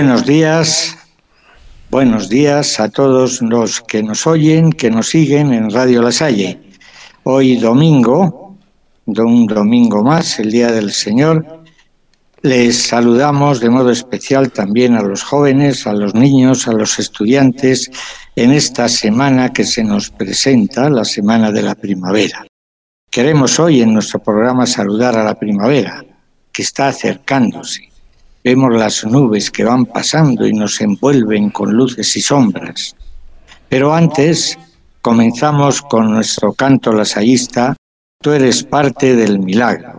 Buenos días, buenos días a todos los que nos oyen, que nos siguen en Radio La Salle. Hoy domingo, un domingo más, el Día del Señor, les saludamos de modo especial también a los jóvenes, a los niños, a los estudiantes en esta semana que se nos presenta, la Semana de la Primavera. Queremos hoy en nuestro programa saludar a la primavera, que está acercándose. Vemos las nubes que van pasando y nos envuelven con luces y sombras. Pero antes comenzamos con nuestro canto lasallista, Tú eres parte del milagro.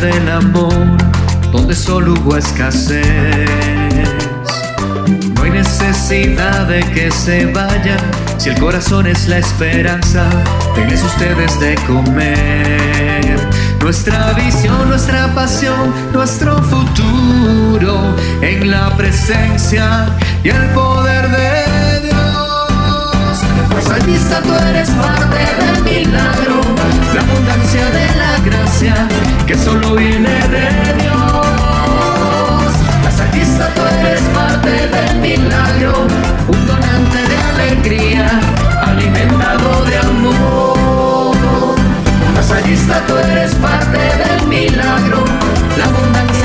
Del amor donde solo hubo escasez. No hay necesidad de que se vayan si el corazón es la esperanza. Tenés ustedes de comer. Nuestra visión, nuestra pasión, nuestro futuro en la presencia y el poder de Dios. Salvista, tú eres parte del milagro la abundancia de gracia que solo viene de Dios. La salvista tú eres parte del milagro, un donante de alegría, alimentado de amor. La salvista tú eres parte del milagro, la abundancia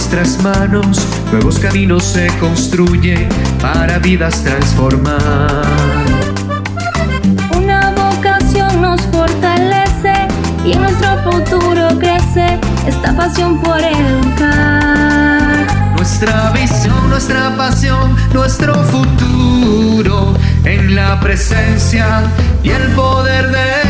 nuestras manos Nuevos caminos se construyen para vidas transformar. Una vocación nos fortalece y en nuestro futuro crece esta pasión por educar. Nuestra visión, nuestra pasión, nuestro futuro en la presencia y el poder de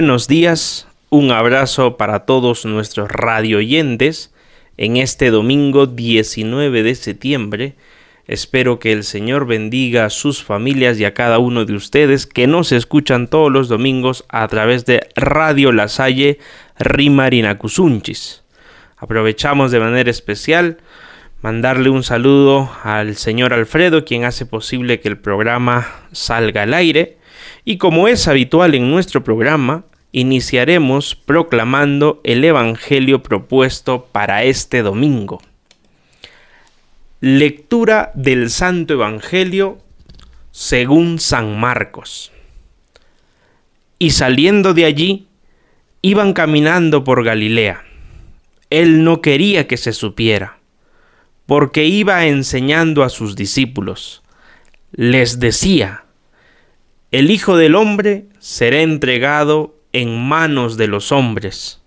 buenos días, un abrazo para todos nuestros radioyentes en este domingo 19 de septiembre. Espero que el Señor bendiga a sus familias y a cada uno de ustedes que nos escuchan todos los domingos a través de Radio La Salle Rimarinacusunchis. Aprovechamos de manera especial mandarle un saludo al señor Alfredo, quien hace posible que el programa salga al aire. Y como es habitual en nuestro programa, iniciaremos proclamando el Evangelio propuesto para este domingo. Lectura del Santo Evangelio según San Marcos. Y saliendo de allí, iban caminando por Galilea. Él no quería que se supiera porque iba enseñando a sus discípulos. Les decía, el Hijo del Hombre será entregado en manos de los hombres.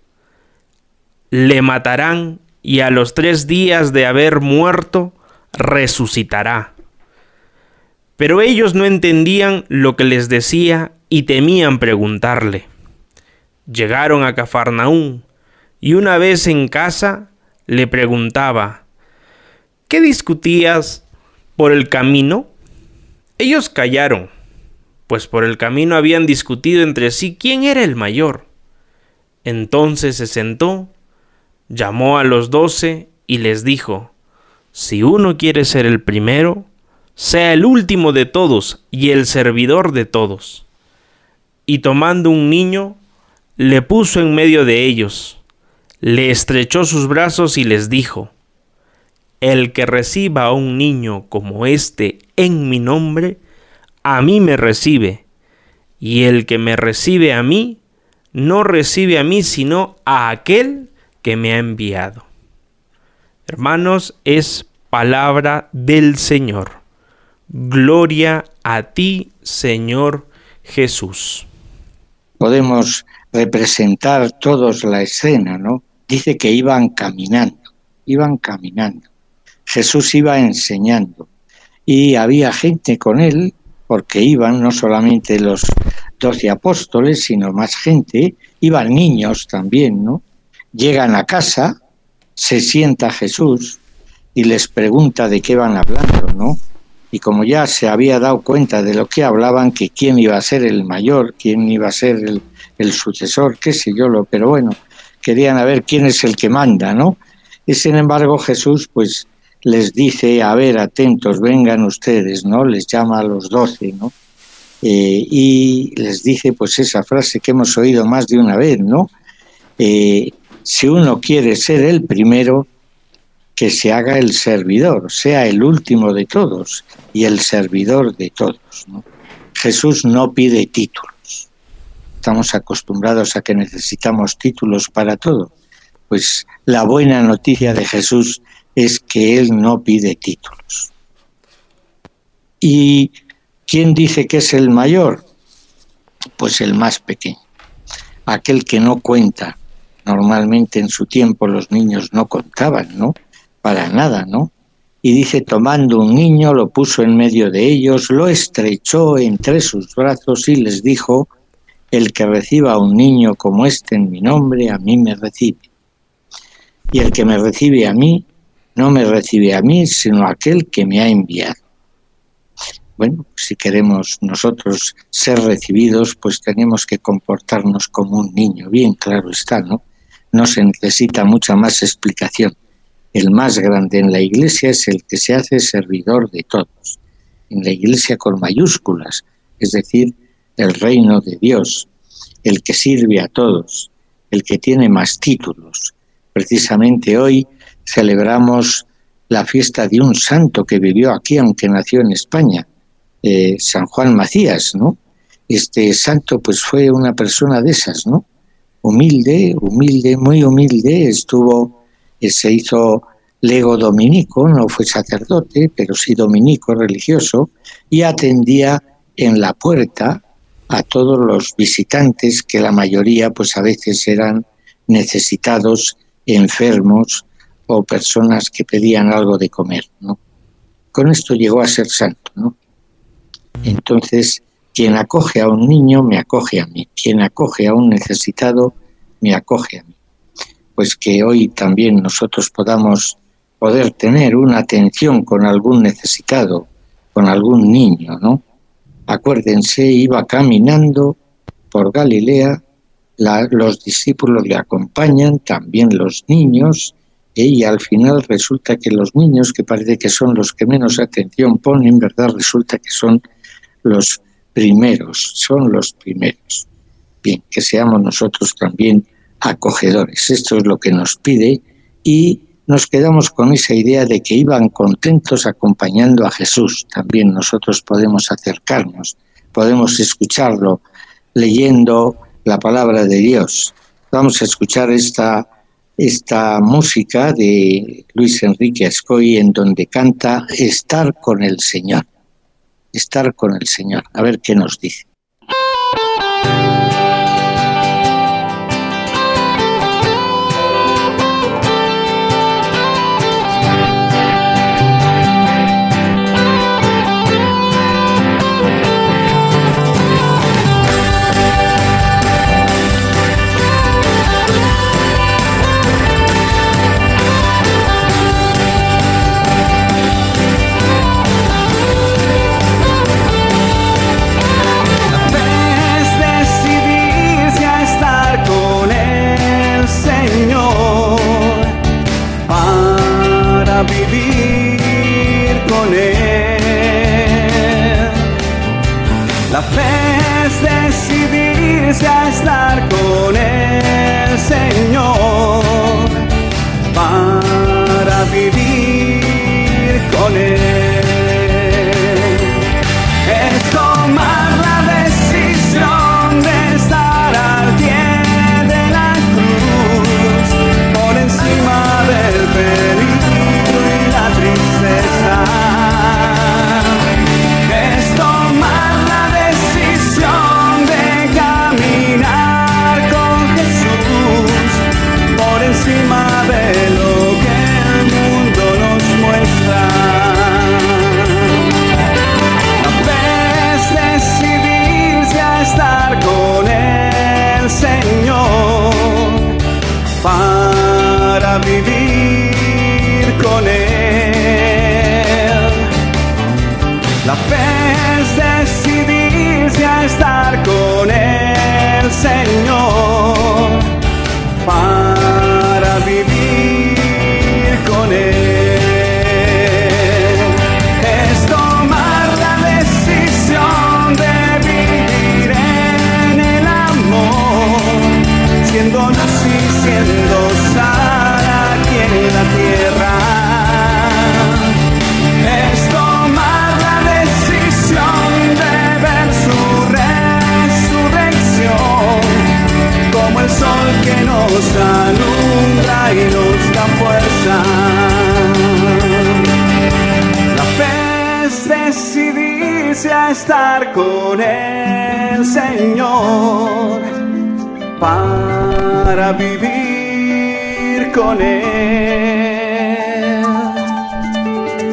Le matarán y a los tres días de haber muerto resucitará. Pero ellos no entendían lo que les decía y temían preguntarle. Llegaron a Cafarnaún y una vez en casa le preguntaba, ¿Qué discutías por el camino? Ellos callaron, pues por el camino habían discutido entre sí quién era el mayor. Entonces se sentó, llamó a los doce y les dijo, si uno quiere ser el primero, sea el último de todos y el servidor de todos. Y tomando un niño, le puso en medio de ellos, le estrechó sus brazos y les dijo, el que reciba a un niño como este en mi nombre, a mí me recibe, y el que me recibe a mí, no recibe a mí, sino a aquel que me ha enviado. Hermanos, es palabra del Señor. Gloria a ti, Señor Jesús. Podemos representar todos la escena, ¿no? Dice que iban caminando, iban caminando. Jesús iba enseñando y había gente con él, porque iban no solamente los doce apóstoles, sino más gente, iban niños también, ¿no? Llegan a casa, se sienta Jesús y les pregunta de qué van hablando, ¿no? Y como ya se había dado cuenta de lo que hablaban, que quién iba a ser el mayor, quién iba a ser el, el sucesor, qué sé yo, lo, pero bueno, querían ver quién es el que manda, ¿no? Y sin embargo Jesús, pues les dice, a ver, atentos, vengan ustedes, ¿no? Les llama a los doce, ¿no? Eh, y les dice pues esa frase que hemos oído más de una vez, ¿no? Eh, si uno quiere ser el primero, que se haga el servidor, sea el último de todos y el servidor de todos. ¿no? Jesús no pide títulos. Estamos acostumbrados a que necesitamos títulos para todo. Pues la buena noticia de Jesús es que él no pide títulos. ¿Y quién dice que es el mayor? Pues el más pequeño, aquel que no cuenta. Normalmente en su tiempo los niños no contaban, ¿no? Para nada, ¿no? Y dice, tomando un niño, lo puso en medio de ellos, lo estrechó entre sus brazos y les dijo, el que reciba a un niño como este en mi nombre, a mí me recibe. Y el que me recibe a mí, no me recibe a mí, sino a aquel que me ha enviado. Bueno, si queremos nosotros ser recibidos, pues tenemos que comportarnos como un niño, bien claro está, ¿no? No se necesita mucha más explicación. El más grande en la iglesia es el que se hace servidor de todos. En la iglesia con mayúsculas, es decir, el reino de Dios, el que sirve a todos, el que tiene más títulos. Precisamente hoy celebramos la fiesta de un santo que vivió aquí, aunque nació en España, eh, San Juan Macías, ¿no? Este santo pues fue una persona de esas, ¿no? Humilde, humilde, muy humilde, estuvo, eh, se hizo lego dominico, no fue sacerdote, pero sí dominico religioso, y atendía en la puerta a todos los visitantes, que la mayoría pues a veces eran necesitados, enfermos, o personas que pedían algo de comer, ¿no? Con esto llegó a ser santo, ¿no? Entonces, Quien acoge a un niño me acoge a mí. Quien acoge a un necesitado me acoge a mí. Pues que hoy también nosotros podamos poder tener una atención con algún necesitado, con algún niño, ¿no? Acuérdense, iba caminando por Galilea, los discípulos le acompañan, también los niños, y al final resulta que los niños, que parece que son los que menos atención ponen, ¿verdad? Resulta que son los primeros, son los primeros. Bien, que seamos nosotros también acogedores. Esto es lo que nos pide y nos quedamos con esa idea de que iban contentos acompañando a Jesús. También nosotros podemos acercarnos, podemos escucharlo leyendo la palabra de Dios. Vamos a escuchar esta, esta música de Luis Enrique Ascoy en donde canta Estar con el Señor. Estar con el Señor. A ver qué nos dice. estar con el Señor para vivir con Él.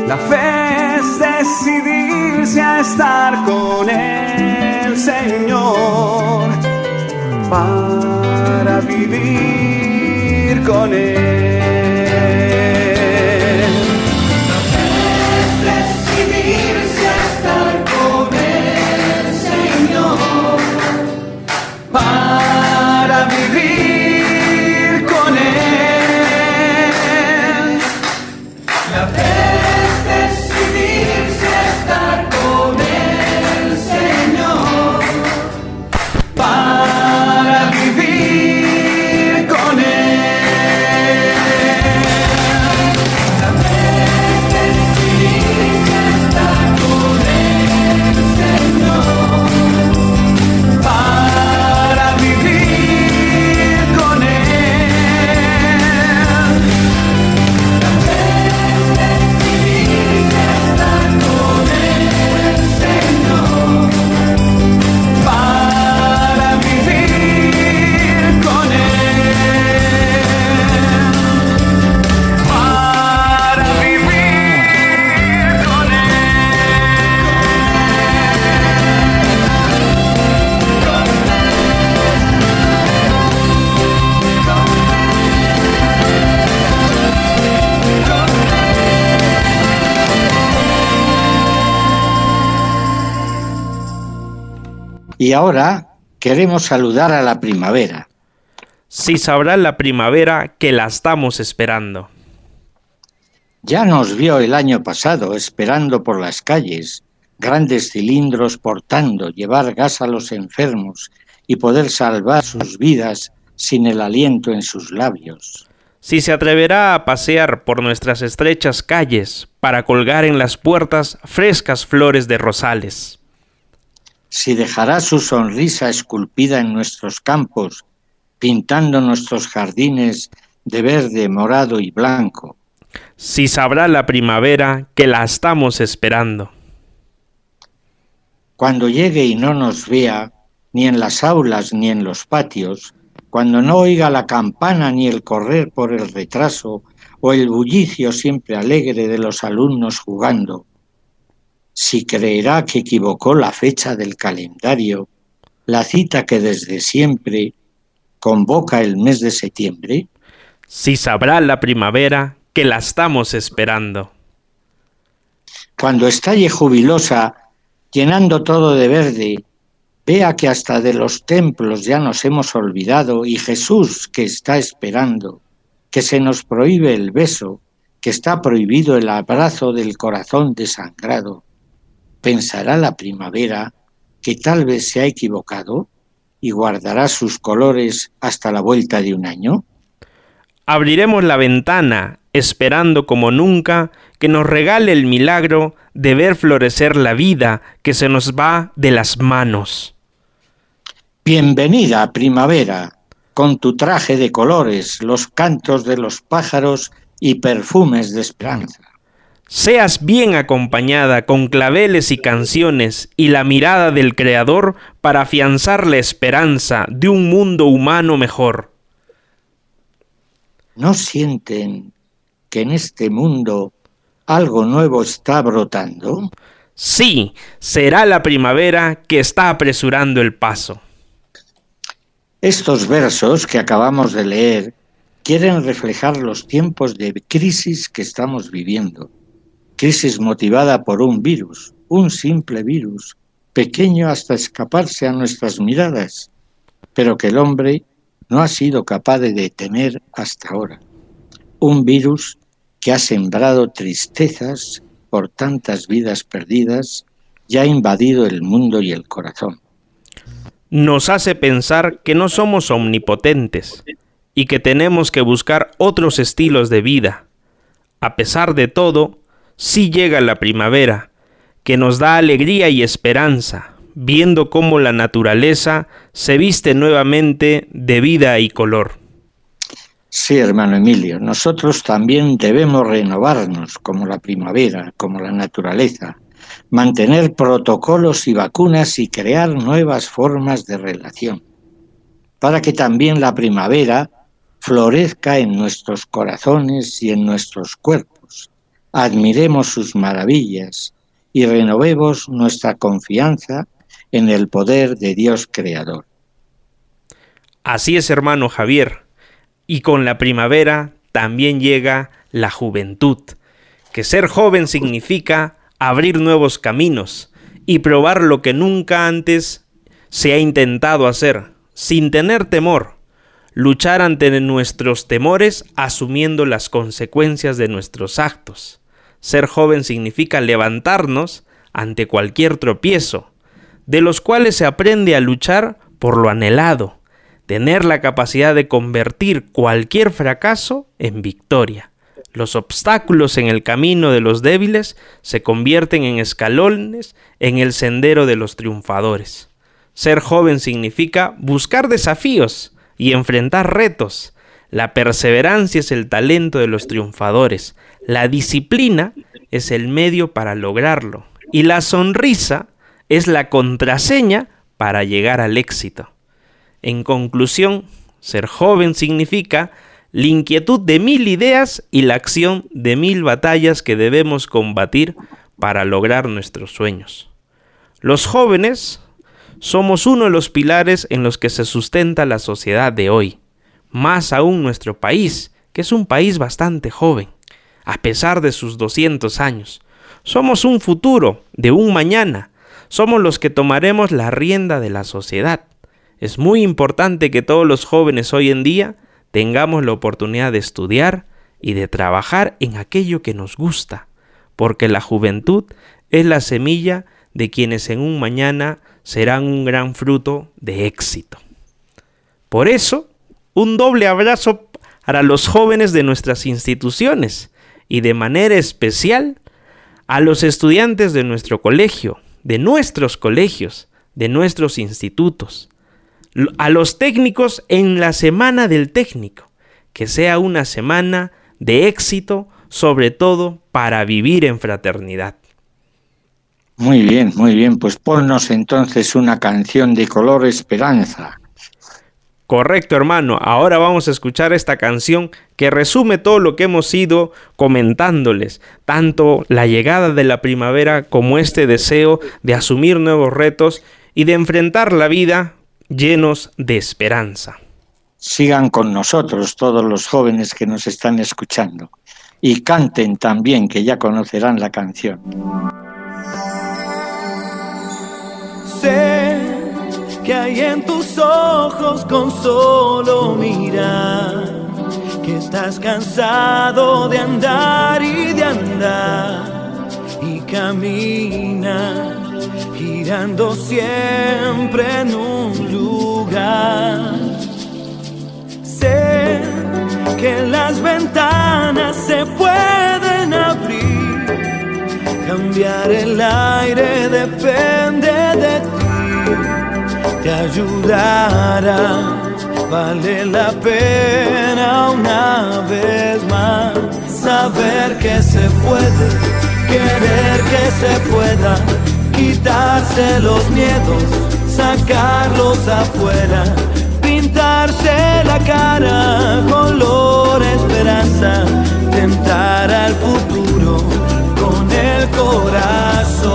La fe es decidirse a estar con el Señor para vivir con Él. Y ahora queremos saludar a la primavera. Si sabrá la primavera que la estamos esperando. Ya nos vio el año pasado esperando por las calles, grandes cilindros portando, llevar gas a los enfermos y poder salvar sus vidas sin el aliento en sus labios. Si se atreverá a pasear por nuestras estrechas calles para colgar en las puertas frescas flores de rosales. Si dejará su sonrisa esculpida en nuestros campos, pintando nuestros jardines de verde, morado y blanco si sabrá la primavera que la estamos esperando. Cuando llegue y no nos vea, ni en las aulas ni en los patios, cuando no oiga la campana ni el correr por el retraso o el bullicio siempre alegre de los alumnos jugando, si creerá que equivocó la fecha del calendario, la cita que desde siempre convoca el mes de septiembre, si sabrá la primavera que la estamos esperando. Cuando estalle jubilosa, llenando todo de verde, vea que hasta de los templos ya nos hemos olvidado y Jesús que está esperando, que se nos prohíbe el beso, que está prohibido el abrazo del corazón desangrado, pensará la primavera que tal vez se ha equivocado y guardará sus colores hasta la vuelta de un año? Abriremos la ventana esperando como nunca que nos regale el milagro de ver florecer la vida que se nos va de las manos. Bienvenida, primavera, con tu traje de colores, los cantos de los pájaros y perfumes de esperanza. Seas bien acompañada con claveles y canciones y la mirada del Creador para afianzar la esperanza de un mundo humano mejor. ¿No sienten que en este mundo algo nuevo está brotando? Sí, será la primavera que está apresurando el paso. Estos versos que acabamos de leer quieren reflejar los tiempos de crisis que estamos viviendo. Crisis motivada por un virus, un simple virus, pequeño hasta escaparse a nuestras miradas, pero que el hombre no ha sido capaz de detener hasta ahora. Un virus que ha sembrado tristezas por tantas vidas perdidas y ha invadido el mundo y el corazón. Nos hace pensar que no somos omnipotentes y que tenemos que buscar otros estilos de vida. A pesar de todo, sí llega la primavera, que nos da alegría y esperanza, viendo cómo la naturaleza se viste nuevamente de vida y color. Sí, hermano Emilio, nosotros también debemos renovarnos como la primavera, como la naturaleza, mantener protocolos y vacunas y crear nuevas formas de relación, para que también la primavera florezca en nuestros corazones y en nuestros cuerpos. Admiremos sus maravillas y renovemos nuestra confianza en el poder de Dios Creador. Así es, hermano Javier y con la primavera también llega la juventud, que ser joven significa abrir nuevos caminos y probar lo que nunca antes se ha intentado hacer, sin tener temor, luchar ante nuestros temores asumiendo las consecuencias de nuestros actos. Ser joven significa levantarnos ante cualquier tropiezo, de los cuales se aprende a luchar por lo anhelado, tener la capacidad de convertir cualquier fracaso en victoria. Los obstáculos en el camino de los débiles se convierten en escalones en el sendero de los triunfadores. Ser joven significa buscar desafíos y enfrentar retos. La perseverancia es el talento de los triunfadores. La disciplina es el medio para lograrlo. Y la sonrisa es la contraseña para llegar al éxito. En conclusión, ser joven significa la inquietud de mil ideas y la acción de mil batallas que debemos combatir para lograr nuestros sueños. Los jóvenes somos uno de los pilares en los que se sustenta la sociedad de hoy, más aún nuestro país, que es un país bastante joven, a pesar de sus 200 años. Somos un futuro de un mañana, somos los que tomaremos la rienda de la sociedad. Es muy importante que todos los jóvenes hoy en día tengamos la oportunidad de estudiar y de trabajar en aquello que nos gusta, porque la juventud es la semilla de quienes en un mañana serán un gran fruto de éxito. Por eso, un doble abrazo para los jóvenes de nuestras instituciones y de manera especial a los estudiantes de nuestro colegio, de nuestros colegios, de nuestros institutos, a los técnicos en la semana del técnico, que sea una semana de éxito, sobre todo para vivir en fraternidad. Muy bien, muy bien, pues ponnos entonces una canción de color esperanza. Correcto, hermano. Ahora vamos a escuchar esta canción que resume todo lo que hemos ido comentándoles, tanto la llegada de la primavera como este deseo de asumir nuevos retos y de enfrentar la vida llenos de esperanza. Sigan con nosotros todos los jóvenes que nos están escuchando y canten también, que ya conocerán la canción. que hay en tus ojos con solo mirar, que estás cansado de andar y de andar y camina girando siempre en un lugar. Sé que las ventanas se pueden abrir, cambiar el aire depende de ti te ayudará. Vale la pena una vez más saber que se puede, querer que se pueda, quitarse los miedos, sacarlos afuera, pintarse la cara, color esperanza, tentar al futuro con el corazón.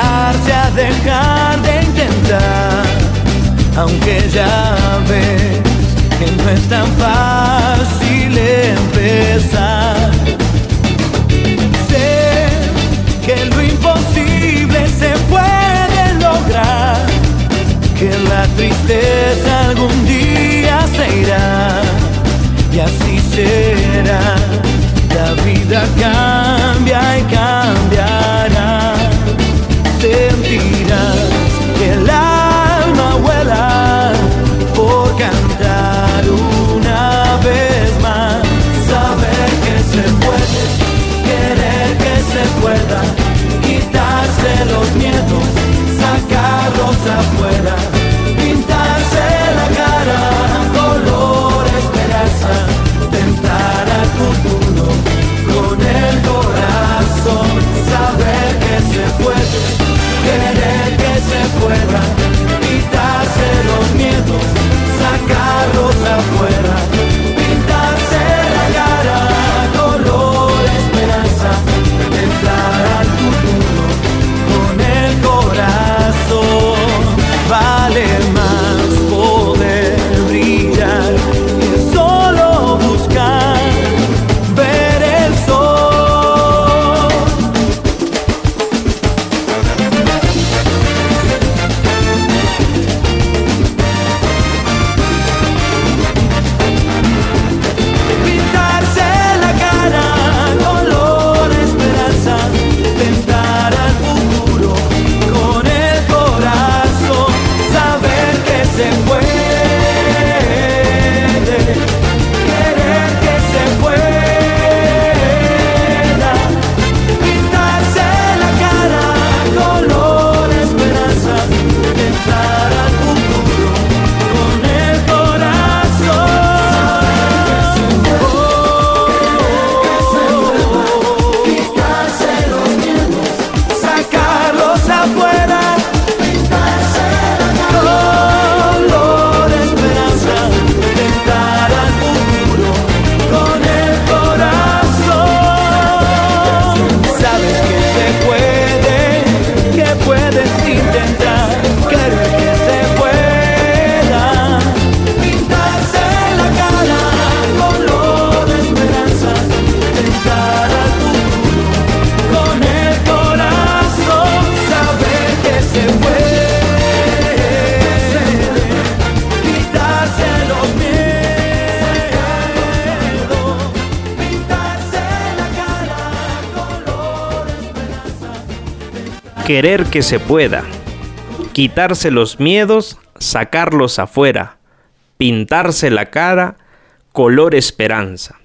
Tentarse a dejar de intentar. Aunque ya ves que no es tan fácil empezar. Sé que lo imposible se puede lograr. Que la tristeza algún día se irá y así será. La vida cambia y cambiará. Afuera, querer que se pueda, quitarse los miedos, sacarlos afuera, pintarse la cara, color esperanza.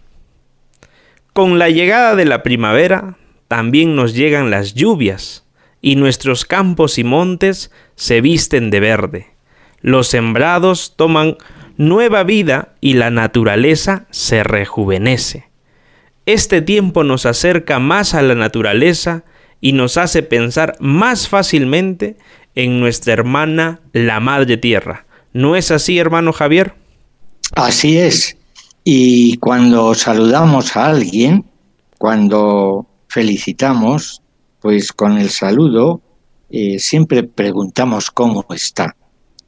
Con la llegada de la primavera, también nos llegan las lluvias, y nuestros campos y montes se visten de verde. Los sembrados toman nueva vida y la naturaleza se rejuvenece. Este tiempo nos acerca más a la naturaleza y nos hace pensar más fácilmente en nuestra hermana, la Madre Tierra. ¿No es así, hermano Javier? Así es. Y cuando saludamos a alguien, cuando felicitamos, pues con el saludo eh, siempre preguntamos cómo está.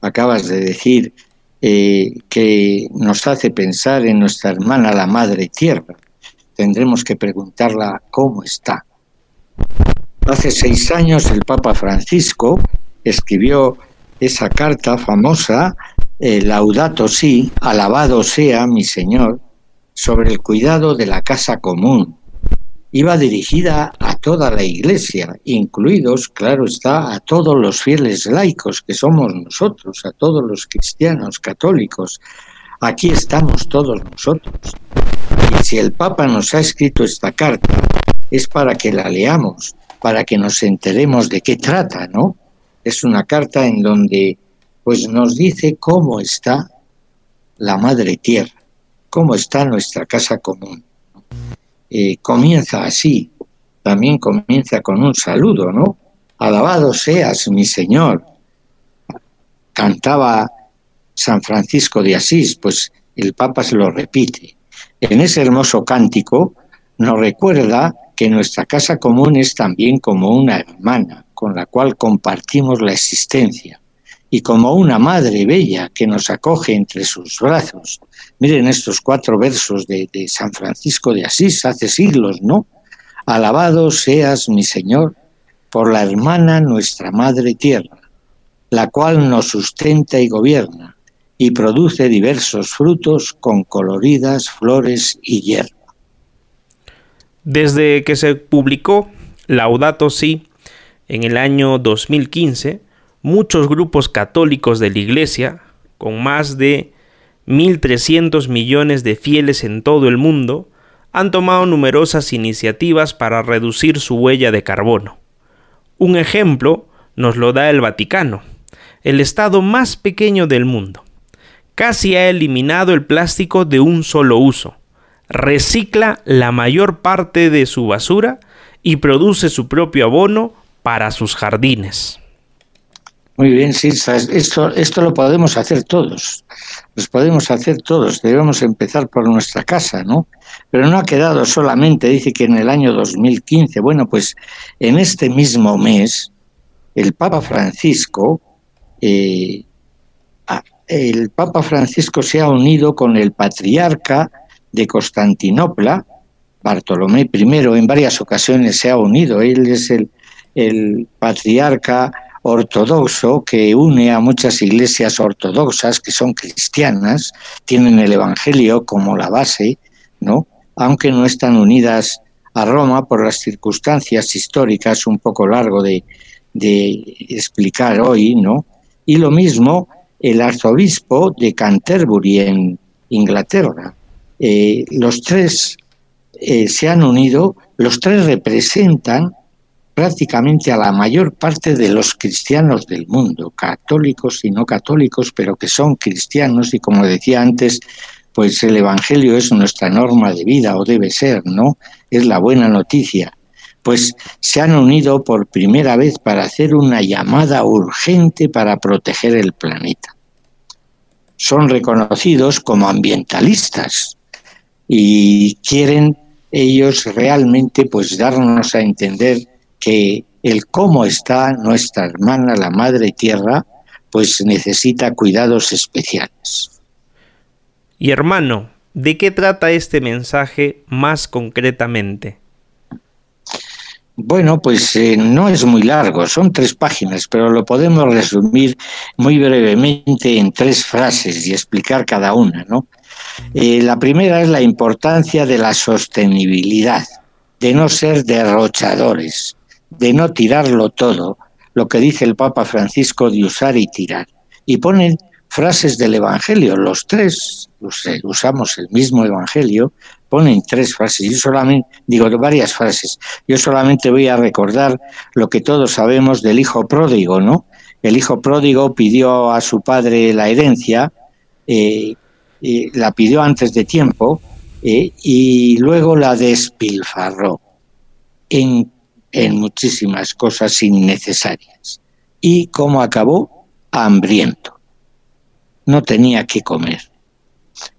Acabas de decir eh, que nos hace pensar en nuestra hermana la Madre Tierra. Tendremos que preguntarla cómo está. Hace seis años el Papa Francisco escribió esa carta famosa, eh, Laudato Si, alabado sea mi Señor, sobre el cuidado de la casa común. Iba dirigida a toda la Iglesia, incluidos, claro está, a todos los fieles laicos que somos nosotros, a todos los cristianos católicos. Aquí estamos todos nosotros. Y si el Papa nos ha escrito esta carta, es para que la leamos, para que nos enteremos de qué trata, ¿no? Es una carta en donde pues nos dice cómo está la madre tierra, cómo está nuestra casa común. Eh, comienza así, también comienza con un saludo, ¿no? Alabado seas, mi Señor. Cantaba San Francisco de Asís, pues el Papa se lo repite. En ese hermoso cántico nos recuerda que nuestra casa común es también como una hermana con la cual compartimos la existencia y como una madre bella que nos acoge entre sus brazos. Miren estos cuatro versos de, San Francisco de Asís hace siglos, ¿no? Alabado seas, mi Señor, por la hermana nuestra Madre Tierra, la cual nos sustenta y gobierna, y produce diversos frutos con coloridas flores y hierba. Desde que se publicó Laudato Si en el año 2015, muchos grupos católicos de la Iglesia, con más de 1.300 millones de fieles en todo el mundo, han tomado numerosas iniciativas para reducir su huella de carbono. Un ejemplo nos lo da el Vaticano, el estado más pequeño del mundo. Casi ha eliminado el plástico de un solo uso recicla la mayor parte de su basura y produce su propio abono para sus jardines. Muy bien, sí, esto, esto lo podemos hacer todos, los podemos hacer todos, debemos empezar por nuestra casa, ¿no? Pero no ha quedado solamente, dice que en el año 2015, bueno, pues en este mismo mes, el Papa Francisco, eh, el Papa Francisco se ha unido con el patriarca de Constantinopla, Bartolomé I en varias ocasiones se ha unido, él es el, el patriarca ortodoxo que une a muchas iglesias ortodoxas que son cristianas, tienen el Evangelio como la base, ¿no? aunque no están unidas a Roma por las circunstancias históricas un poco largo de, de explicar hoy, ¿no? Y lo mismo el arzobispo de Canterbury en Inglaterra, eh, los tres eh, se han unido, los tres representan prácticamente a la mayor parte de los cristianos del mundo, católicos y no católicos, pero que son cristianos y como decía antes, pues el Evangelio es nuestra norma de vida o debe ser, ¿no? Es la buena noticia. Pues se han unido por primera vez para hacer una llamada urgente para proteger el planeta. Son reconocidos como ambientalistas, y quieren ellos realmente pues darnos a entender que el cómo está nuestra hermana la madre tierra pues necesita cuidados especiales. Y hermano, ¿de qué trata este mensaje más concretamente? Bueno, pues eh, no es muy largo, son tres páginas, pero lo podemos resumir muy brevemente en tres frases y explicar cada una, ¿no? Eh, la primera es la importancia de la sostenibilidad, de no ser derrochadores, de no tirarlo todo, lo que dice el Papa Francisco de usar y tirar. Y ponen frases del Evangelio, los tres usamos el mismo Evangelio, ponen tres frases, yo solamente, digo varias frases, yo solamente voy a recordar lo que todos sabemos del hijo pródigo, ¿no? El hijo pródigo pidió a su padre la herencia, eh, la pidió antes de tiempo eh, y luego la despilfarró en, en muchísimas cosas innecesarias. ¿Y cómo acabó? Hambriento. No tenía que comer.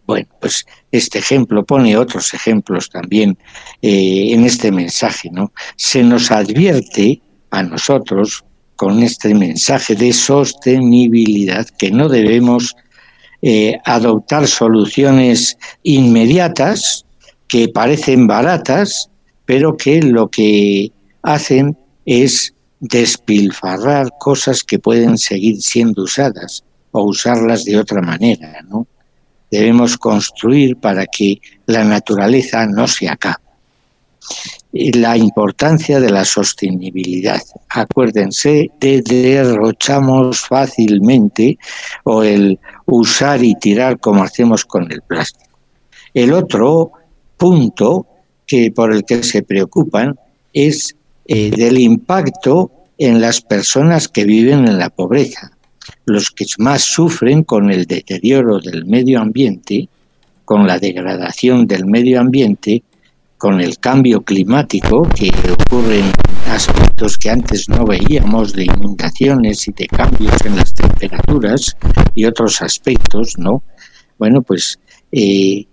Bueno, pues este ejemplo pone otros ejemplos también eh, en este mensaje, ¿no? Se nos advierte a nosotros con este mensaje de sostenibilidad que no debemos eh, adoptar soluciones inmediatas que parecen baratas, pero que lo que hacen es despilfarrar cosas que pueden seguir siendo usadas o usarlas de otra manera, ¿no? Debemos construir para que la naturaleza no se acabe. La importancia de la sostenibilidad. Acuérdense de derrochamos fácilmente o el usar y tirar como hacemos con el plástico. El otro punto que por el que se preocupan es eh, del impacto en las personas que viven en la pobreza los que más sufren con el deterioro del medio ambiente, con la degradación del medio ambiente, con el cambio climático que ocurre en aspectos que antes no veíamos de inundaciones y de cambios en las temperaturas y otros aspectos, ¿no? Bueno, pues eh,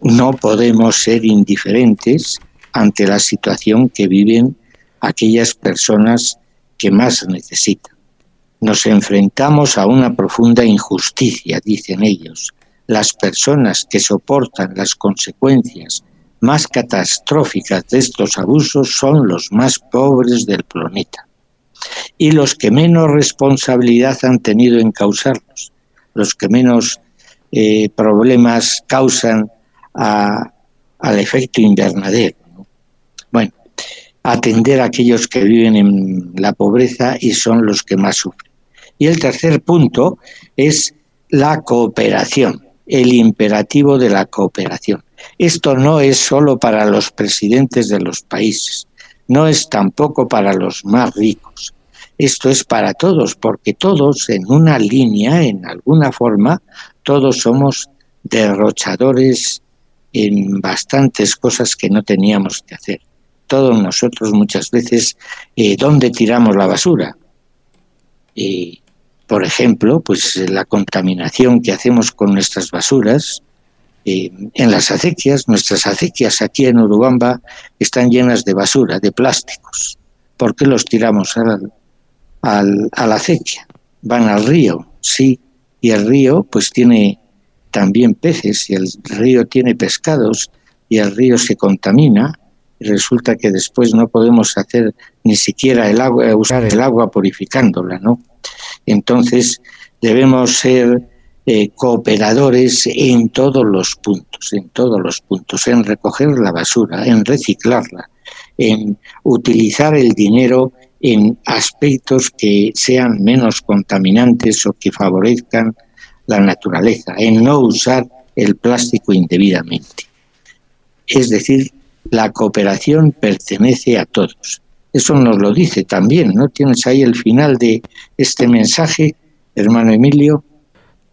no podemos ser indiferentes ante la situación que viven aquellas personas que más necesitan. Nos enfrentamos a una profunda injusticia, dicen ellos. Las personas que soportan las consecuencias más catastróficas de estos abusos son los más pobres del planeta y los que menos responsabilidad han tenido en causarlos, los que menos eh, problemas causan al efecto invernadero. Bueno, atender a aquellos que viven en la pobreza y son los que más sufren. Y el tercer punto es la cooperación, el imperativo de la cooperación. Esto no es solo para los presidentes de los países, no es tampoco para los más ricos. Esto es para todos, porque todos en una línea, en alguna forma, todos somos derrochadores en bastantes cosas que no teníamos que hacer. Todos nosotros muchas veces, eh, ¿dónde tiramos la basura? Eh, por ejemplo, pues la contaminación que hacemos con nuestras basuras eh, en las acequias. Nuestras acequias aquí en Urubamba están llenas de basura, de plásticos. ¿Por qué los tiramos al, al, a la acequia? Van al río, sí, y el río pues tiene también peces y el río tiene pescados y el río se contamina y resulta que después no podemos hacer ni siquiera el agua, usar el agua purificándola, ¿no? Entonces, debemos ser eh, cooperadores en todos los puntos, en todos los puntos, en recoger la basura, en reciclarla, en utilizar el dinero en aspectos que sean menos contaminantes o que favorezcan la naturaleza, en no usar el plástico indebidamente. Es decir, la cooperación pertenece a todos. Eso nos lo dice también, ¿no? Tienes ahí el final de este mensaje, hermano Emilio.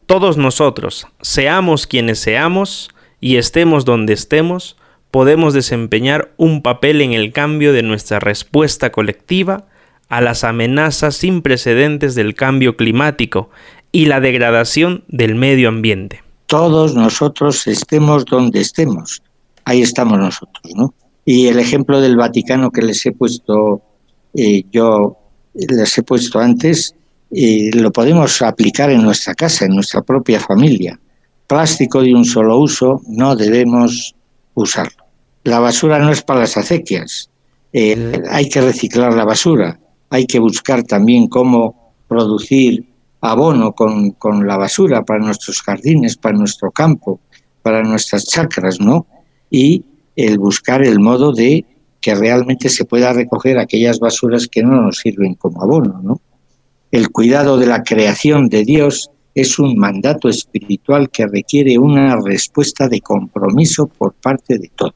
Todos nosotros, seamos quienes seamos y estemos donde estemos, podemos desempeñar un papel en el cambio de nuestra respuesta colectiva a las amenazas sin precedentes del cambio climático y la degradación del medio ambiente. Todos nosotros estemos donde estemos, ahí estamos nosotros, ¿no? Y el ejemplo del Vaticano que les he puesto, eh, yo les he puesto antes, eh, lo podemos aplicar en nuestra casa, en nuestra propia familia. Plástico de un solo uso no debemos usarlo. La basura no es para las acequias. Eh, hay que reciclar la basura. Hay que buscar también cómo producir abono con, con la basura para nuestros jardines, para nuestro campo, para nuestras chacras, ¿no? Y el buscar el modo de que realmente se pueda recoger aquellas basuras que no nos sirven como abono, ¿no? El cuidado de la creación de Dios es un mandato espiritual que requiere una respuesta de compromiso por parte de todos.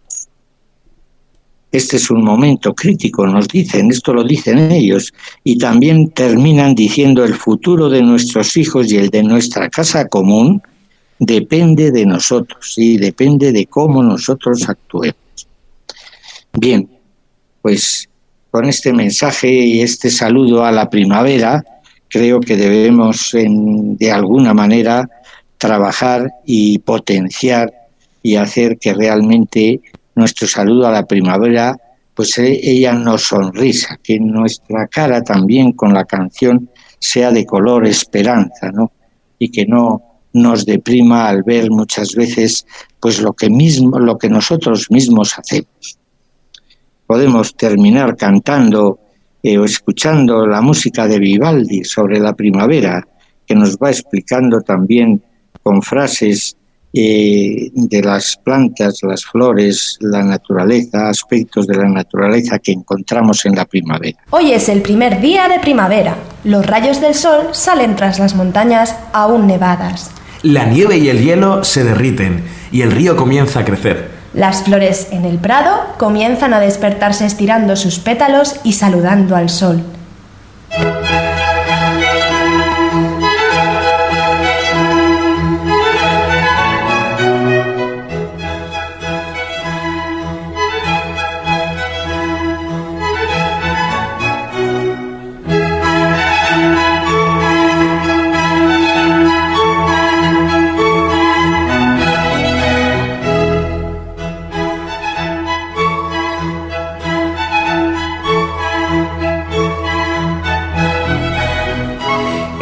Este es un momento crítico, nos dicen, esto lo dicen ellos, y también terminan diciendo el futuro de nuestros hijos y el de nuestra casa común depende de nosotros y depende de cómo nosotros actuemos. Bien, pues con este mensaje y este saludo a la primavera, creo que debemos de alguna manera trabajar y potenciar y hacer que realmente nuestro saludo a la primavera, pues eh, ella nos sonrisa, que nuestra cara también con la canción sea de color esperanza, ¿no? Y que no nos deprima al ver muchas veces pues lo que mismo lo que nosotros mismos hacemos. Podemos terminar cantando eh, o escuchando la música de Vivaldi sobre la primavera, que nos va explicando también con frases eh, de las plantas, las flores, la naturaleza, aspectos de la naturaleza que encontramos en la primavera. Hoy es el primer día de primavera. Los rayos del sol salen tras las montañas aún nevadas. La nieve y el hielo se derriten y el río comienza a crecer. Las flores en el prado comienzan a despertarse estirando sus pétalos y saludando al sol.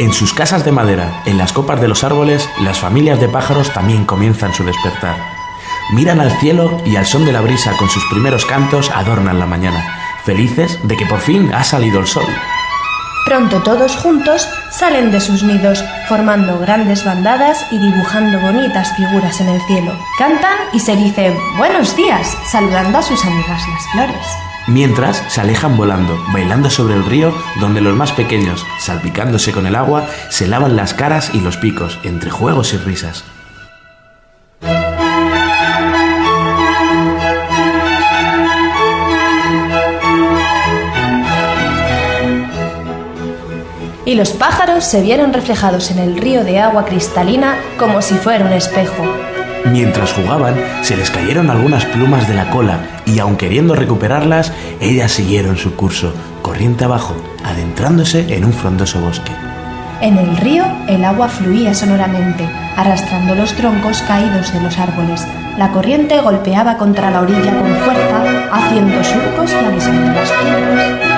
En sus casas de madera, en las copas de los árboles, las familias de pájaros también comienzan su despertar. Miran al cielo y al son de la brisa con sus primeros cantos adornan la mañana, felices de que por fin ha salido el sol. Pronto todos juntos salen de sus nidos, formando grandes bandadas y dibujando bonitas figuras en el cielo. Cantan y se dicen buenos días, saludando a sus amigas las flores. Mientras se alejan volando, bailando sobre el río, donde los más pequeños, salpicándose con el agua, se lavan las caras y los picos, entre juegos y risas. Y los pájaros se vieron reflejados en el río de agua cristalina como si fuera un espejo. Mientras jugaban, se les cayeron algunas plumas de la cola y aun queriendo recuperarlas, ellas siguieron su curso, corriente abajo, adentrándose en un frondoso bosque. En el río el agua fluía sonoramente, arrastrando los troncos caídos de los árboles. La corriente golpeaba contra la orilla con fuerza, haciendo surcos y alisando las piedras.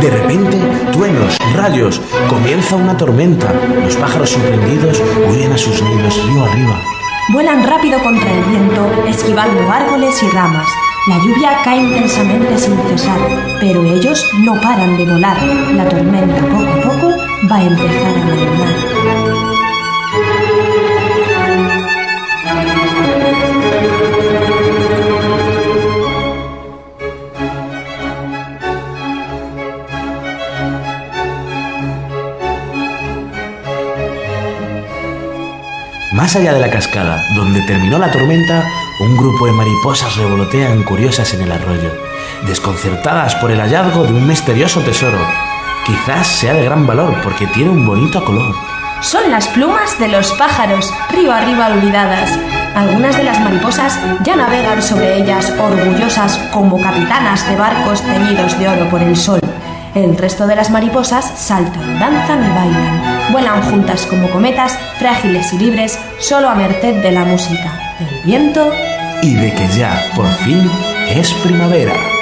De repente, truenos, rayos, comienza una tormenta. Los pájaros sorprendidos huyen a sus nidos río arriba. Vuelan rápido contra el viento, esquivando árboles y ramas. La lluvia cae intensamente sin cesar, pero ellos no paran de volar. La tormenta poco a poco va a empezar a mermar. Más allá de la cascada, donde terminó la tormenta, un grupo de mariposas revolotean curiosas en el arroyo, desconcertadas por el hallazgo de un misterioso tesoro. Quizás sea de gran valor porque tiene un bonito color. Son las plumas de los pájaros, río arriba olvidadas. Algunas de las mariposas ya navegan sobre ellas orgullosas como capitanas de barcos teñidos de oro por el sol. El resto de las mariposas saltan, danzan y bailan. Vuelan juntas como cometas, frágiles y libres, solo a merced de la música, del viento Y de que ya, por fin, es primavera.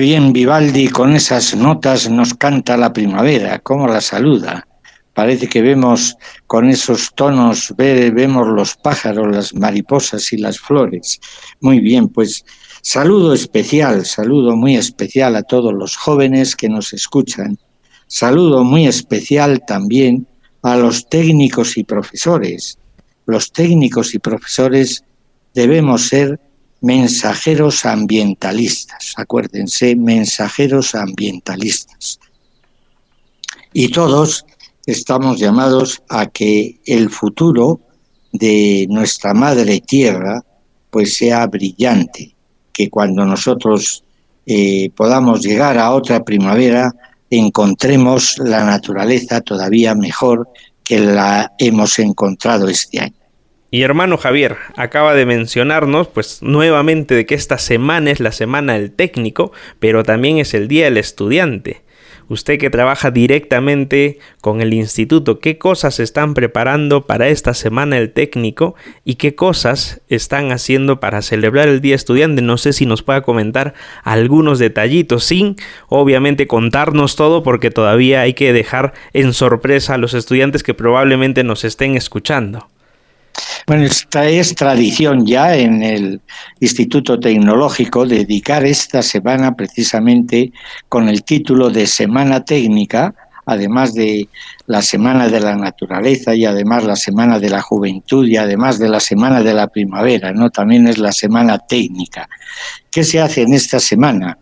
Bien Vivaldi con esas notas nos canta la primavera, cómo la saluda. Parece que vemos con esos tonos, vemos los pájaros, las mariposas y las flores. Muy bien, pues saludo especial, saludo muy especial a todos los jóvenes que nos escuchan. Saludo muy especial también a los técnicos y profesores. Los técnicos y profesores debemos ser mensajeros ambientalistas, acuérdense, mensajeros ambientalistas. Y todos estamos llamados a que el futuro de nuestra madre tierra pues sea brillante, que cuando nosotros eh, podamos llegar a otra primavera encontremos la naturaleza todavía mejor que la hemos encontrado este año. Y hermano Javier, acaba de mencionarnos pues nuevamente de que esta semana es la semana del técnico, pero también es el día del estudiante. Usted que trabaja directamente con el instituto, ¿qué cosas están preparando para esta semana el técnico y qué cosas están haciendo para celebrar el día estudiante? No sé si nos pueda comentar algunos detallitos, sin obviamente contarnos todo porque todavía hay que dejar en sorpresa a los estudiantes que probablemente nos estén escuchando. Bueno, esta es tradición ya en el Instituto Tecnológico dedicar esta semana precisamente con el título de Semana Técnica, además de la Semana de la Naturaleza y además la Semana de la Juventud y además de la Semana de la Primavera, ¿no? También es la Semana Técnica. ¿Qué se hace en esta semana?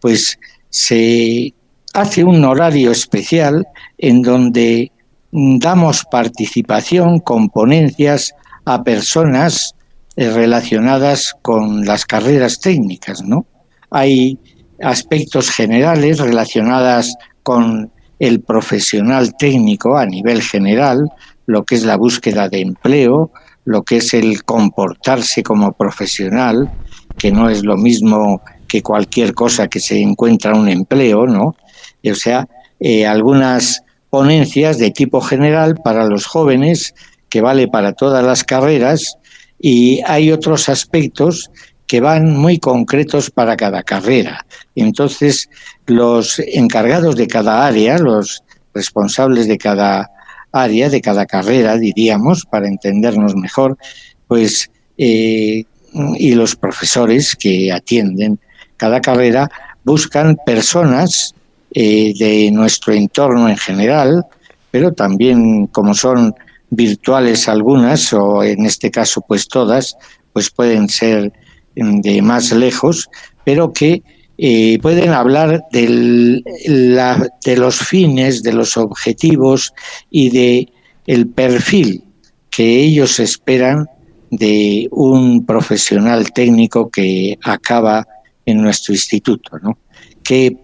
Pues se hace un horario especial en donde damos participación con ponencias a personas eh, relacionadas con las carreras técnicas, ¿no? Hay aspectos generales relacionadas con el profesional técnico a nivel general, lo que es la búsqueda de empleo, lo que es el comportarse como profesional, que no es lo mismo que cualquier cosa que se encuentra un empleo, ¿no? O sea, eh, algunas ponencias de tipo general para los jóvenes que vale para todas las carreras y hay otros aspectos que van muy concretos para cada carrera. Entonces, los encargados de cada área, los responsables de cada área, de cada carrera, diríamos, para entendernos mejor, pues, eh, y los profesores que atienden cada carrera, buscan personas eh, de nuestro entorno en general, pero también como son virtuales algunas, o en este caso pues todas, pues pueden ser de más lejos, pero que eh, pueden hablar de los fines, de los objetivos y de el perfil que ellos esperan de un profesional técnico que acaba en nuestro instituto, ¿no? ¿Qué,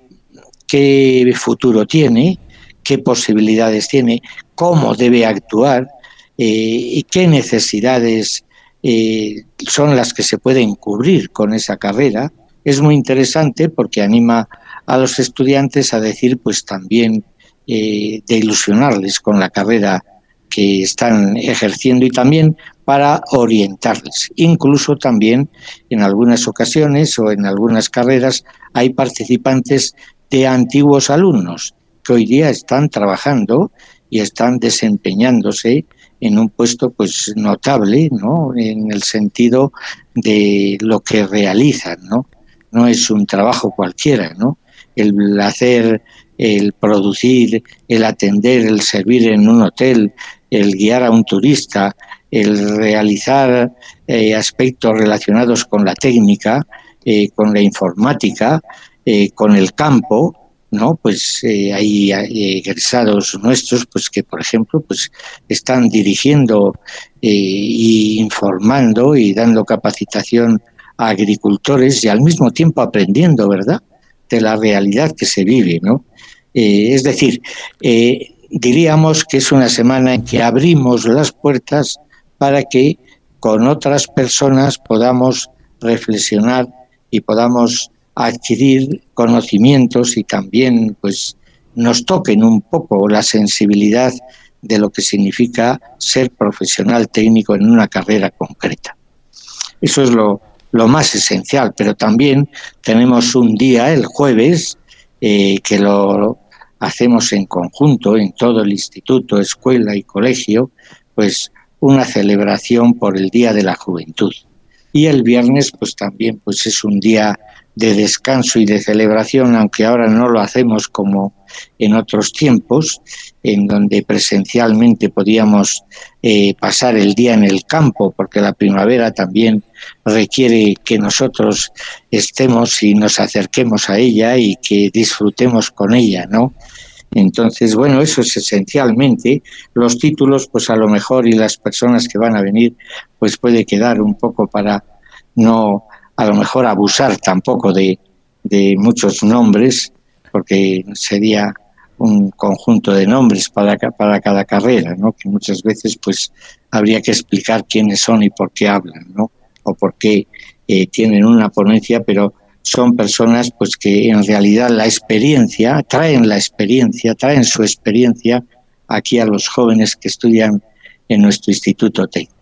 qué futuro tiene? ¿Qué posibilidades tiene? ¿Cómo debe actuar? Eh, y qué necesidades eh, son las que se pueden cubrir con esa carrera. Es muy interesante porque anima a los estudiantes a decir, pues también eh, de ilusionarles con la carrera que están ejerciendo y también para orientarles. Incluso también en algunas ocasiones o en algunas carreras hay participantes de antiguos alumnos que hoy día están trabajando y están desempeñándose en un puesto pues notable, ¿no? En el sentido de lo que realizan, ¿no? No es un trabajo cualquiera, ¿no? El hacer, el producir, el atender, el servir en un hotel, el guiar a un turista, el realizar eh, aspectos relacionados con la técnica, eh, con la informática, eh, con el campo, ¿no? Pues eh, hay, egresados nuestros, pues que por ejemplo, pues están dirigiendo e informando y dando capacitación a agricultores y al mismo tiempo aprendiendo, ¿verdad? De la realidad que se vive, ¿no? Eh, es decir, diríamos que es una semana en que abrimos las puertas para que con otras personas podamos reflexionar y podamos adquirir conocimientos y también pues nos toquen un poco la sensibilidad de lo que significa ser profesional técnico en una carrera concreta. Eso es lo, lo más esencial, pero también tenemos un día, el jueves, eh, que lo hacemos en conjunto en todo el instituto, escuela y colegio, pues una celebración por el Día de la Juventud. Y el viernes, pues también pues es un día de descanso y de celebración, aunque ahora no lo hacemos como en otros tiempos, en donde presencialmente podíamos eh, pasar el día en el campo, porque la primavera también requiere que nosotros estemos y nos acerquemos a ella y que disfrutemos con ella, ¿no? Entonces, bueno, eso es esencialmente. Los títulos, pues a lo mejor y las personas que van a venir, pues puede quedar un poco para no a lo mejor abusar tampoco de, muchos nombres, porque sería un conjunto de nombres para, para cada carrera, ¿no? que muchas veces pues habría que explicar quiénes son y por qué hablan, ¿no? o por qué eh, tienen una ponencia, pero son personas pues que en realidad la experiencia, traen la experiencia, traen su experiencia aquí a los jóvenes que estudian en nuestro instituto técnico.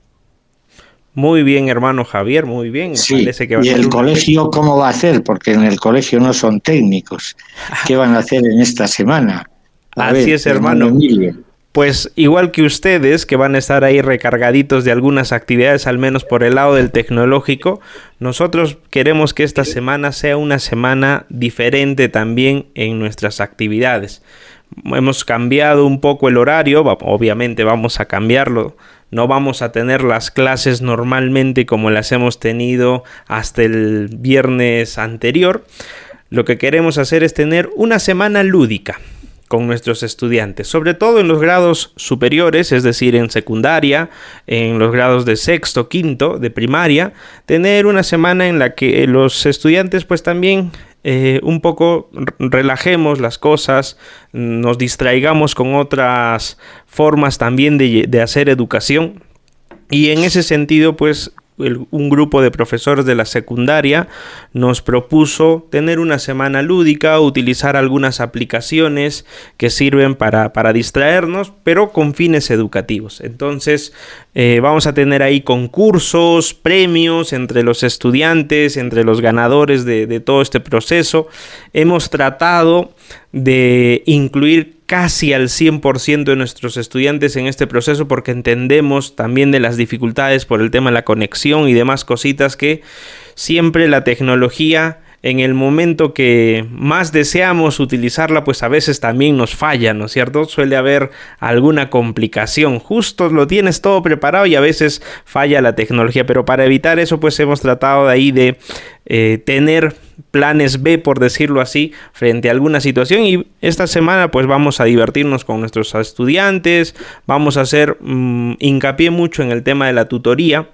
Muy bien, hermano Javier, muy bien. Sí, y el colegio, ¿cómo va a hacer? Porque en el colegio no son técnicos. ¿Qué van a hacer en esta semana? Así es, hermano. Pues igual que ustedes, que van a estar ahí recargaditos de algunas actividades, al menos por el lado del tecnológico, nosotros queremos que esta semana sea una semana diferente también en nuestras actividades. Hemos cambiado un poco el horario, obviamente vamos a cambiarlo no vamos a tener las clases normalmente como las hemos tenido hasta el viernes anterior. Lo que queremos hacer es tener una semana lúdica con nuestros estudiantes, sobre todo en los grados superiores, es decir, en secundaria, en los grados de sexto, quinto, de primaria, tener una semana en la que los estudiantes pues también eh, un poco relajemos las cosas, nos distraigamos con otras formas también de, de hacer educación. Y en ese sentido, pues un grupo de profesores de la secundaria nos propuso tener una semana lúdica, utilizar algunas aplicaciones que sirven para, distraernos, pero con fines educativos. Entonces eh, vamos a tener ahí concursos, premios entre los estudiantes, entre los ganadores de, de todo este proceso. Hemos tratado de incluir casi al 100% de nuestros estudiantes en este proceso porque entendemos también de las dificultades por el tema de la conexión y demás cositas que siempre la tecnología en el momento que más deseamos utilizarla, pues a veces también nos falla, ¿no es cierto? Suele haber alguna complicación. Justo lo tienes todo preparado y a veces falla la tecnología, pero para evitar eso, pues hemos tratado de ahí de eh, tener planes B, por decirlo así, frente a alguna situación. Y esta semana pues vamos a divertirnos con nuestros estudiantes, vamos a hacer mm, hincapié mucho en el tema de la tutoría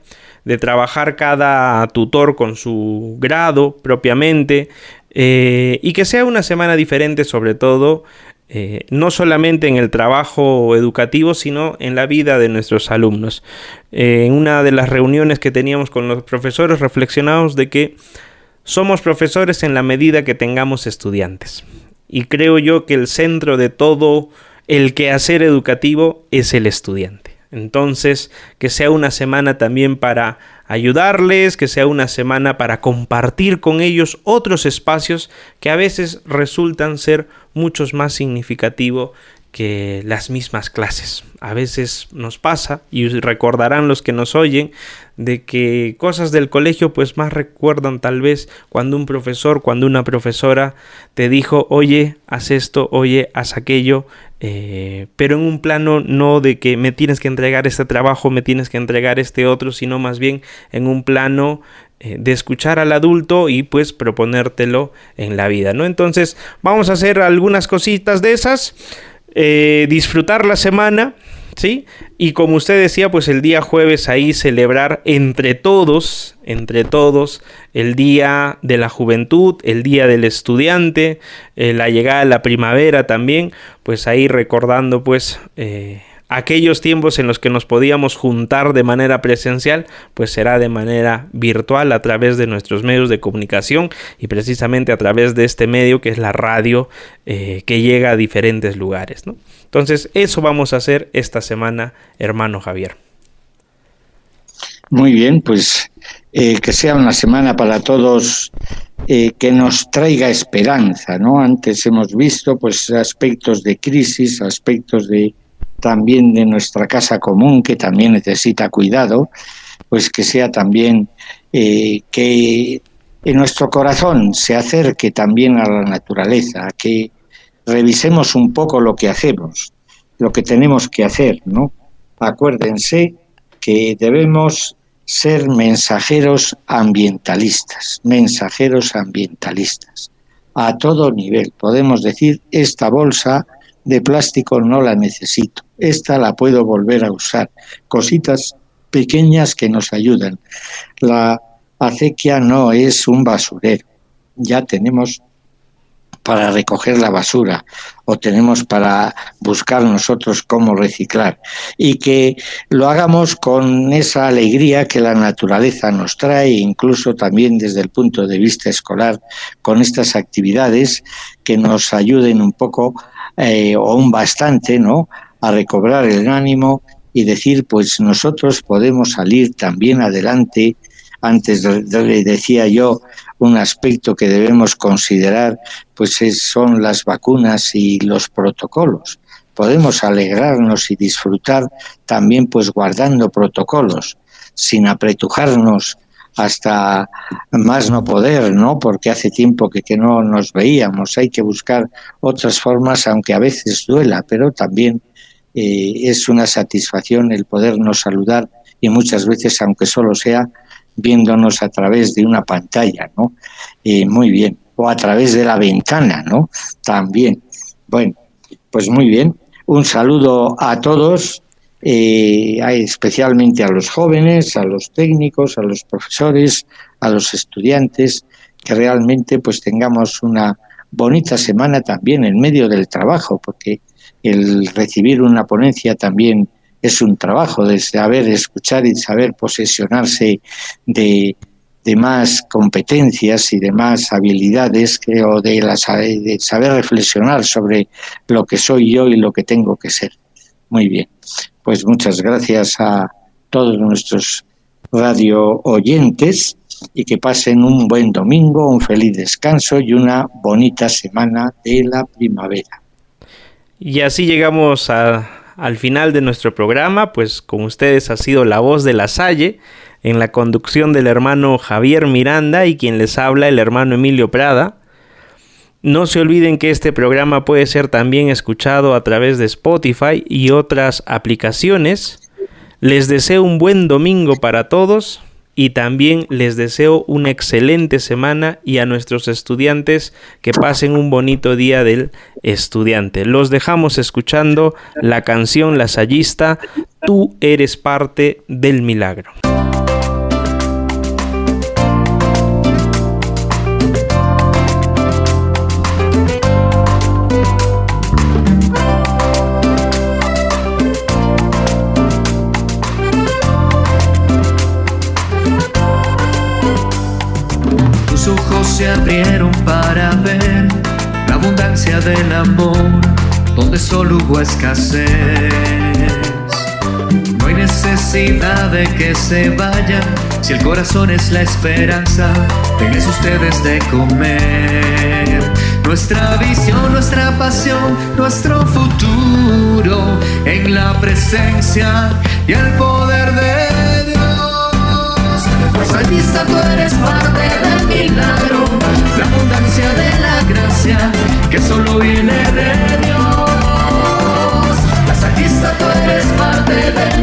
de trabajar cada tutor con su grado propiamente eh, y que sea una semana diferente sobre todo eh, no solamente en el trabajo educativo, sino en la vida de nuestros alumnos. Eh, en una de las reuniones que teníamos con los profesores reflexionamos de que somos profesores en la medida que tengamos estudiantes. Y creo yo que el centro de todo el quehacer educativo es el estudiante. Entonces, que sea una semana también para ayudarles, que sea una semana para compartir con ellos otros espacios que a veces resultan ser muchos más significativos que las mismas clases. A veces nos pasa, y recordarán los que nos oyen, de que cosas del colegio pues más recuerdan tal vez cuando un profesor, cuando una profesora te dijo, oye, haz esto, oye, haz aquello, eh, pero en un plano no de que me tienes que entregar este trabajo, me tienes que entregar este otro, sino más bien en un plano eh, de escuchar al adulto y pues proponértelo en la vida, ¿no? Entonces vamos a hacer algunas cositas de esas. Eh, disfrutar la semana, ¿sí? Y como usted decía, pues el día jueves ahí celebrar entre todos, entre todos, el día de la juventud, el día del estudiante, eh, la llegada de la primavera también, pues ahí recordando pues... Eh, aquellos tiempos en los que nos podíamos juntar de manera presencial, pues será de manera virtual a través de nuestros medios de comunicación y precisamente a través de este medio que es la radio eh, que llega a diferentes lugares. Entonces, eso vamos a hacer esta semana, hermano Javier. Muy bien, pues eh, que sea una semana para todos eh, que nos traiga esperanza, ¿no? Antes hemos visto pues aspectos de crisis, aspectos de también de nuestra casa común que también necesita cuidado, pues que sea también eh, que en nuestro corazón se acerque también a la naturaleza, que revisemos un poco lo que hacemos, lo que tenemos que hacer, ¿no? Acuérdense que debemos ser mensajeros ambientalistas, mensajeros ambientalistas, a todo nivel. Podemos decir, esta bolsa de plástico no la necesito, esta la puedo volver a usar. Cositas pequeñas que nos ayudan. La acequia no es un basurero, ya tenemos para recoger la basura o tenemos para buscar nosotros cómo reciclar y que lo hagamos con esa alegría que la naturaleza nos trae, incluso también desde el punto de vista escolar, con estas actividades que nos ayuden un poco eh, o un bastante, ¿no? a recobrar el ánimo y decir, pues nosotros podemos salir también adelante. Antes le decía yo, un aspecto que debemos considerar pues son las vacunas y los protocolos. Podemos alegrarnos y disfrutar también pues guardando protocolos, sin apretujarnos hasta más no poder, ¿no? Porque hace tiempo que, que no nos veíamos. Hay que buscar otras formas, aunque a veces duela, pero también eh, es una satisfacción el podernos saludar y muchas veces, aunque solo sea viéndonos a través de una pantalla, ¿no? Eh, muy bien. O a través de la ventana, ¿no? También. Bueno, pues muy bien. Un saludo a todos, eh, especialmente a los jóvenes, a los técnicos, a los profesores, a los estudiantes, que realmente pues tengamos una bonita semana también en medio del trabajo, porque el recibir una ponencia también es un trabajo de saber escuchar y saber posesionarse de, más competencias y de más habilidades que, o de, de saber reflexionar sobre lo que soy yo y lo que tengo que ser. Muy bien, pues muchas gracias a todos nuestros radio oyentes y que pasen un buen domingo, un feliz descanso y una bonita semana de la primavera. Y así llegamos al final de nuestro programa, pues con ustedes ha sido la voz de la Salle, en la conducción del hermano Javier Miranda y quien les habla el hermano Emilio Prada. No se olviden que este programa puede ser también escuchado a través de Spotify y otras aplicaciones. Les deseo un buen domingo para todos y también les deseo una excelente semana y a nuestros estudiantes que pasen un bonito día del estudiante. Los dejamos escuchando la canción La Sayista, Tú eres parte del milagro. Donde solo hubo escasez. No hay necesidad de que se vayan si el corazón es la esperanza. Tenés ustedes de comer. Nuestra visión, nuestra pasión, nuestro futuro en la presencia y el poder de Dios. Pues allí tú eres parte del milagro la abundancia de la gracia que solo viene de Dios.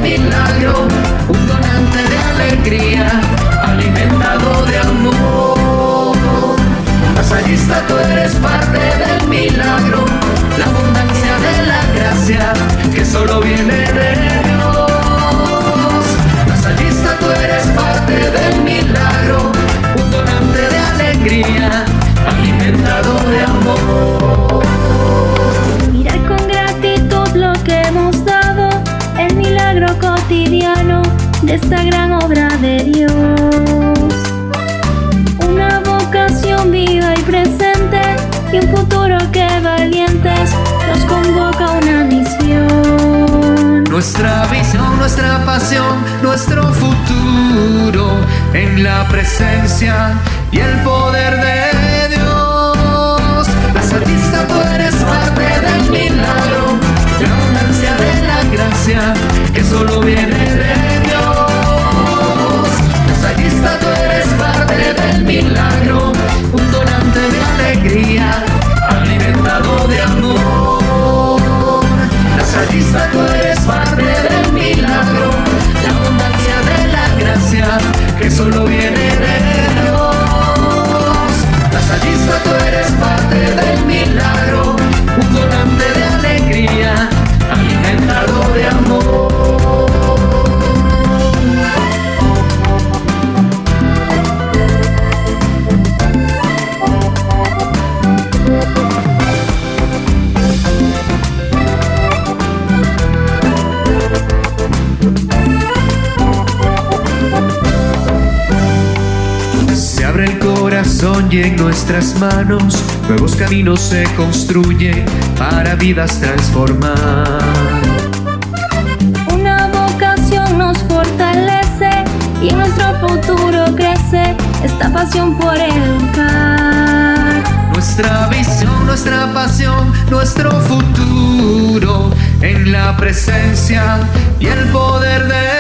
Milagro, un donante de alegría, alimentado de amor. La Lasallista, tú eres parte del milagro, la abundancia de la gracia que solo viene de Dios. La Lasallista, tú eres parte del milagro alimentado de amor. Esta gran obra de Dios. Una vocación viva y presente y un futuro que valientes nos convoca a una misión. Nuestra visión nuestra pasión, nuestro futuro en la presencia y el poder de Dios. Las artistas, tú eres parte del milagro, la abundancia de la gracia que solo viene de un donante de alegría, alimentado de amor. Las artistas, tú eres parte del milagro, la abundancia de la gracia que solo viene de Dios. Lasallista, tú eres parte del milagro, un donante en nuestras manos nuevos caminos se construyen para vidas transformar. Una vocación nos fortalece y en nuestro futuro crece esta pasión por educar. Nuestra visión, nuestra pasión, nuestro futuro en la presencia y el poder de